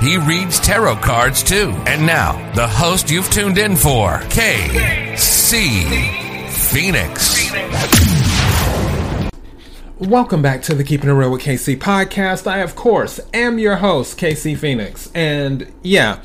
He reads tarot cards too. And now, the host you've tuned in for, KC Phoenix. Welcome back to the Keeping It Real with KC podcast. I, of course, am your host, KC Phoenix. And yeah,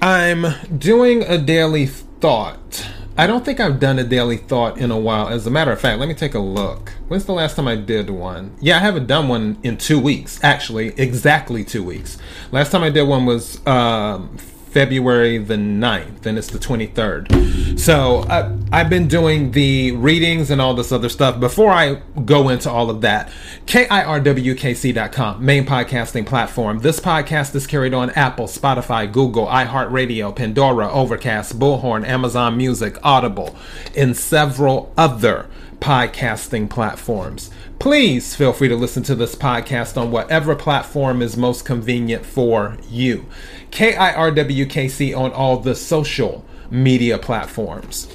I'm doing a daily thought. I don't think I've done a daily thought in a while. As a matter of fact, let me take a look. When's the last time I did one? Yeah, I haven't done one in two weeks. Actually, exactly two weeks. Last time I did one was um, February the 9th, and it's the 23rd. So I, I've been doing the readings and all this other stuff. Before I go into all of that, KIRWKC.com, main podcasting platform. This podcast is carried on Apple, Spotify, Google, iHeartRadio, Pandora, Overcast, Bullhorn, Amazon Music, Audible, and several other podcasting platforms. Please feel free to listen to this podcast on whatever platform is most convenient for you. KIRWKC on all the social media platforms.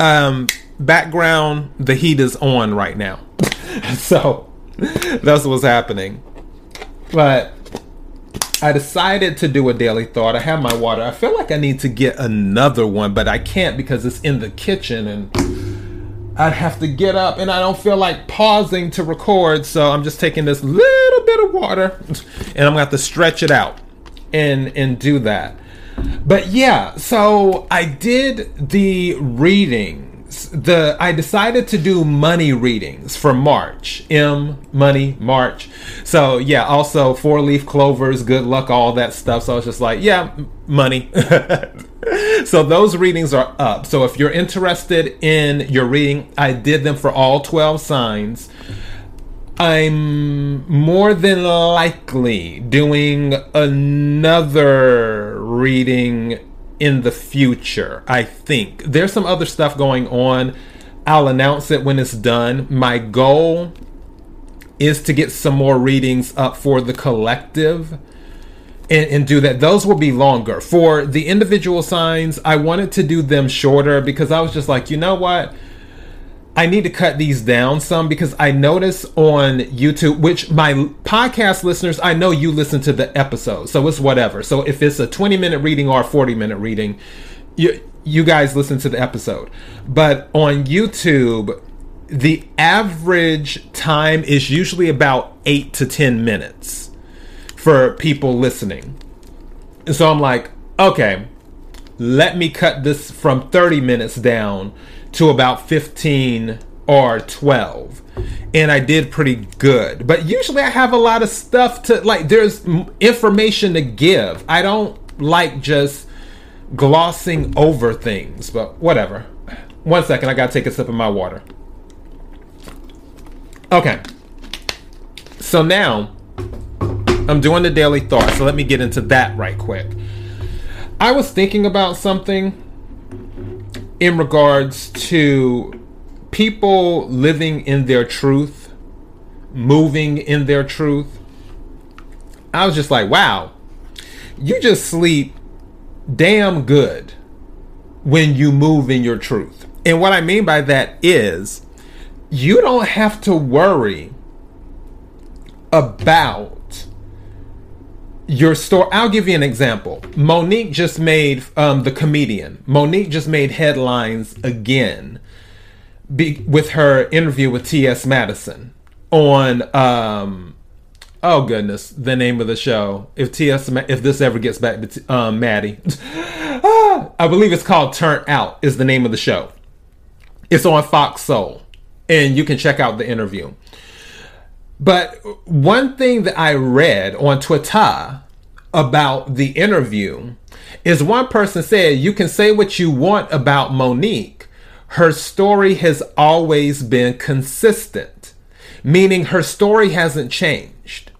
Um, background, the heat is on right now. so that's what's happening. But I decided to do a daily thought. I have my water. I feel like I need to get another one, but I can't because it's in the kitchen and I'd have to get up and I don't feel like pausing to record. So I'm just taking this little bit of water and I'm going to have to stretch it out and and do that. But yeah, so I did the readings. The I decided to do money readings for March. M money March. So yeah, also four leaf clovers, good luck, all that stuff. So I was just like, yeah, money. so those readings are up. So if you're interested in your reading, I did them for all 12 signs. I'm more than likely doing another reading in the future. I think there's some other stuff going on. I'll announce it when it's done. My goal is to get some more readings up for the collective and, and, do that. Those will be longer. For the individual signs, I wanted to do them shorter because I was just like, you know what? I need to cut these down some because I notice on YouTube, which my podcast listeners, I know you listen to the episode, so it's whatever. So if it's a 20 minute reading or a 40 minute reading, you you guys listen to the episode. But on YouTube, the average time is usually about eight to 10 minutes for people listening. And so I'm like, okay, let me cut this from 30 minutes down to about 15 or 12 and I did pretty good. But usually I have a lot of stuff to like there's information to give. I don't like just glossing over things, but whatever. One second, I got to take a sip of my water. Okay. So now I'm doing the daily thought. So let me get into that right quick. I was thinking about something in regards to people living in their truth, moving in their truth. I was just like, wow, you just sleep damn good when you move in your truth. And what I mean by that is you don't have to worry about your store I'll give you an example. Mo'Nique just made um, the comedian. Mo'Nique just made headlines again be, with her interview with T.S. Madison on. Um, oh goodness, the name of the show. If T.S. if this ever gets back to um, Maddie, ah, I believe it's called Turnt Out. Is the name of the show. It's on Fox Soul, and you can check out the interview. But one thing that I read on Twitter about the interview is one person said, You can say what you want about Mo'Nique. Her story has always been consistent, meaning her story hasn't changed.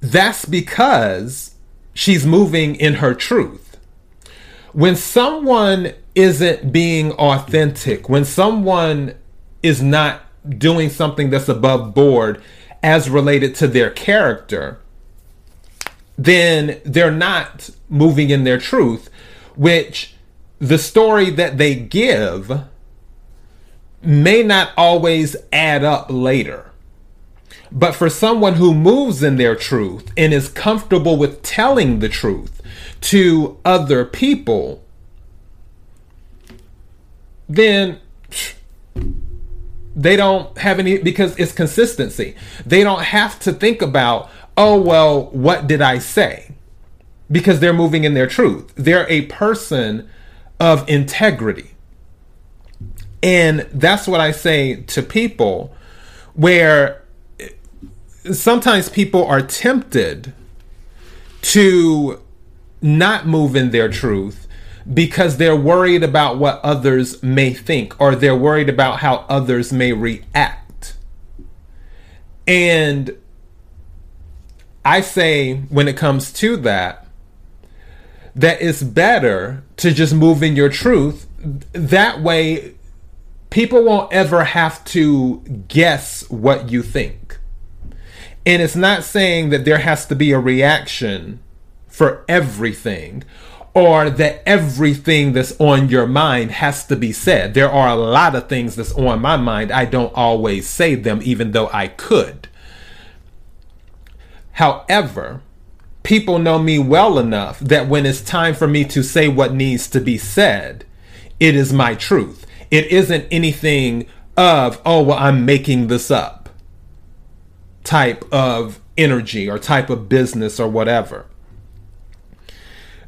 That's because she's moving in her truth. when someone isn't being authentic, when someone is not doing something that's above board as related to their character, then they're not moving in their truth, which the story that they give may not always add up later. But for someone who moves in their truth and is comfortable with telling the truth to other people, then they don't have any because it's consistency. They don't have to think about, oh, well, what did I say? Because they're moving in their truth. They're a person of integrity. And that's what I say to people where sometimes people are tempted to not move in their truth because they're worried about what others may think or they're worried about how others may react. And I say, when it comes to that, that it's better to just move in your truth. That way, people won't ever have to guess what you think. And it's not saying that there has to be a reaction for everything or that everything that's on your mind has to be said. There are a lot of things that's on my mind. I don't always say them, even though I could. However, people know me well enough that when it's time for me to say what needs to be said, it is my truth. It isn't anything of, oh, well, I'm making this up type of energy or type of business or whatever.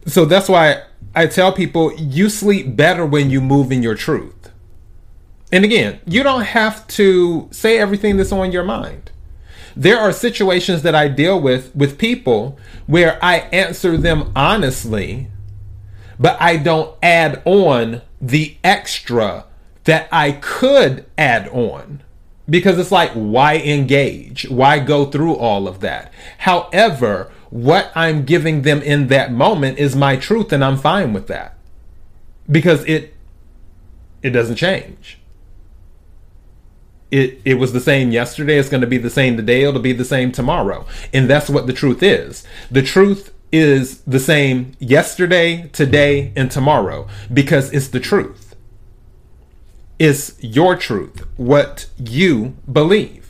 So that's why I tell people you sleep better when you move in your truth. And again, you don't have to say everything that's on your mind. There are situations that I deal with with people where I answer them honestly, but I don't add on the extra that I could add on because it's like, why engage? Why go through all of that? However, what I'm giving them in that moment is my truth, and I'm fine with that because it it doesn't change. It it was the same yesterday. It's going to be the same today. It'll be the same tomorrow, and that's what the truth is. The truth is the same yesterday, today, and tomorrow because it's the truth. It's your truth, what you believe.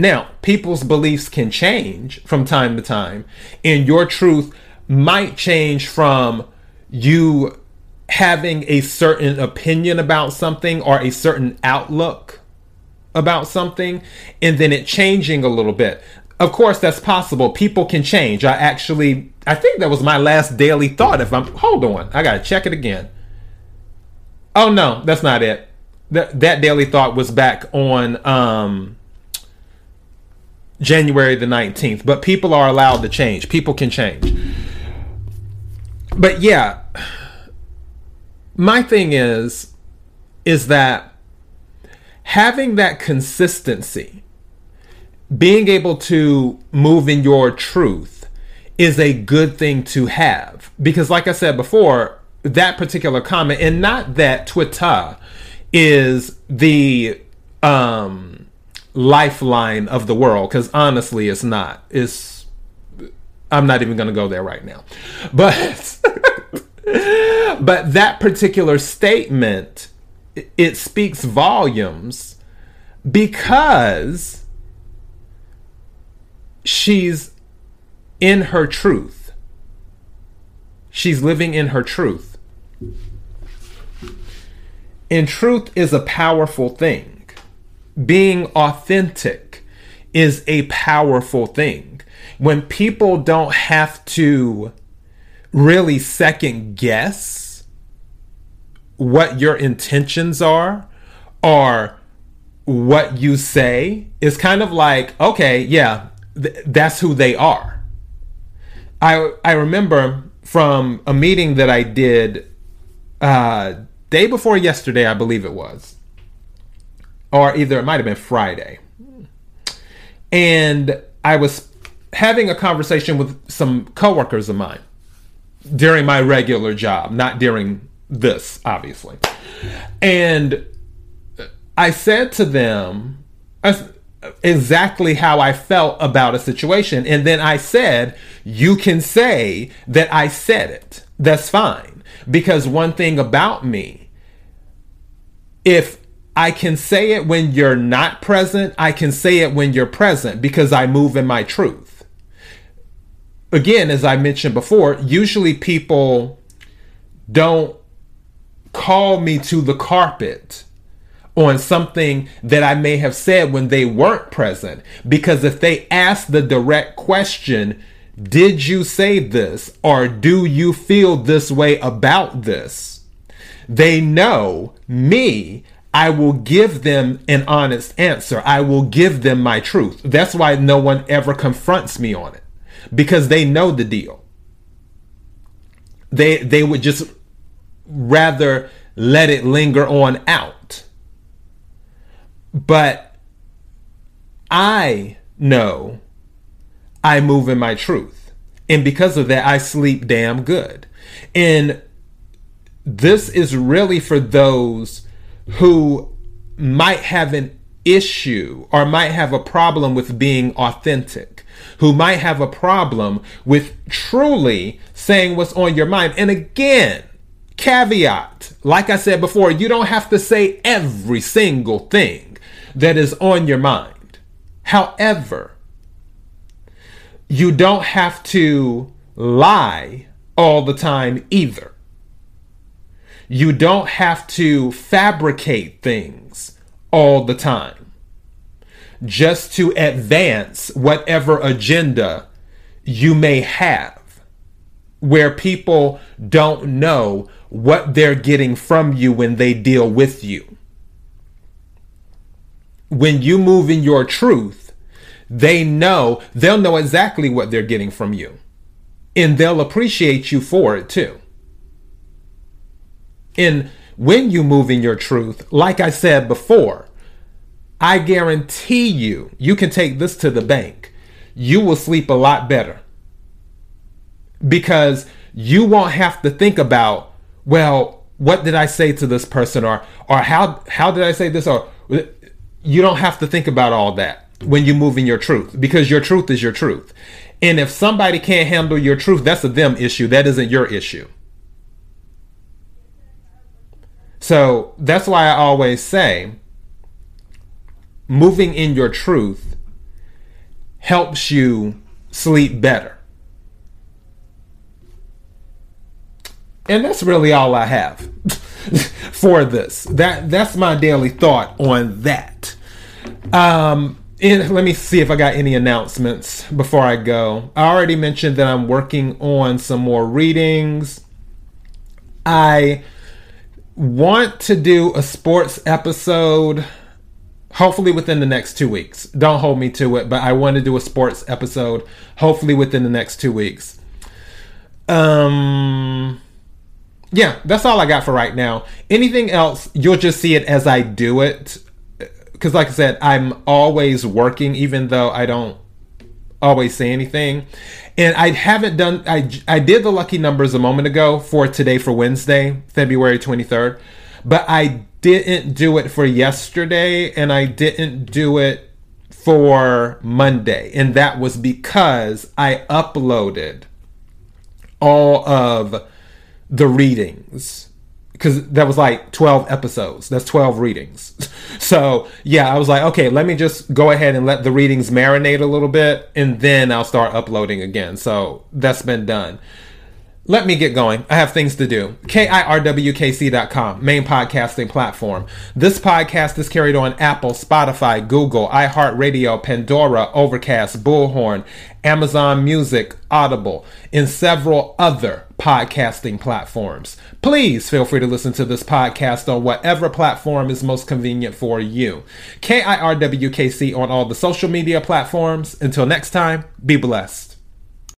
Now, people's beliefs can change from time to time, and your truth might change from you having a certain opinion about something or a certain outlook about something, and then it changing a little bit. Of course, that's possible. People can change. I actually, I think that was my last daily thought. If I'm, hold on, I gotta check it again. Oh no, that's not it. That that daily thought was back on um January the 19th, but people are allowed to change. People can change. But yeah, my thing is is that having that consistency, being able to move in your truth is a good thing to have because like I said before, that particular comment and not that Twitter is the um lifeline of the world because honestly it's not. It's i'm not even going to go there right now. But but that particular statement it speaks volumes because she's in her truth. She's living in her truth. And truth is a powerful thing being authentic is a powerful thing. When people don't have to really second guess what your intentions are or what you say, it's kind of like, okay, yeah, th- that's who they are. I I remember from a meeting that I did uh day before yesterday, I believe it was or either it might have been Friday. And I was having a conversation with some coworkers of mine. during my regular job, not during this, obviously. And I said to them exactly how I felt about a situation. And then I said, You can say that I said it. That's fine. Because one thing about me, if I can say it when you're not present, I can say it when you're present because I move in my truth. Again, as I mentioned before, usually people don't call me to the carpet on something that I may have said when they weren't present. Because if they ask the direct question, did you say this or do you feel this way about this? They know me. I will give them an honest answer. I will give them my truth. That's why no one ever confronts me on it because they know the deal. They they would just rather let it linger on out. But I know I move in my truth. And because of that, I sleep damn good. And this is really for those who might have an issue or might have a problem with being authentic, who might have a problem with truly saying what's on your mind. And again, caveat, like I said before, you don't have to say every single thing that is on your mind. However, you don't have to lie all the time either. You don't have to fabricate things all the time just to advance whatever agenda you may have, where people don't know what they're getting from you when they deal with you. When you move in your truth, they know, they'll know exactly what they're getting from you. And they'll appreciate you for it too. And when you move in your truth, like I said before, I guarantee you, you can take this to the bank. You will sleep a lot better. Because you won't have to think about, well, what did I say to this person or or how how did I say this or you don't have to think about all that when you move in your truth because your truth is your truth. And if somebody can't handle your truth, that's a them issue. That isn't your issue. So that's why I always say moving in your truth helps you sleep better. And that's really all I have for this. That that's my daily thought on that. Um and let me see if I got any announcements before I go. I already mentioned that I'm working on some more readings. I want to do a sports episode hopefully within the next two weeks. Don't hold me to it, but I want to do a sports episode hopefully within the next two weeks. Um, yeah, that's all I got for right now. Anything else, you'll just see it as I do it. Because, like I said, I'm always working, even though I don't always say anything. And I haven't done, I, I did the lucky numbers a moment ago for today for Wednesday, February 23rd, but I didn't do it for yesterday and I didn't do it for Monday. And that was because I uploaded all of the readings because that was like 12 episodes. That's 12 readings. So, yeah, I was like, okay, let me just go ahead and let the readings marinate a little bit and then I'll start uploading again. So, that's been done. Let me get going. I have things to do. KIRWKC.com, main podcasting platform. This podcast is carried on Apple, Spotify, Google, iHeartRadio, Pandora, Overcast, Bullhorn, Amazon Music, Audible, and several other podcasting platforms. Please feel free to listen to this podcast on whatever platform is most convenient for you. KIRWKC on all the social media platforms. Until next time, be blessed.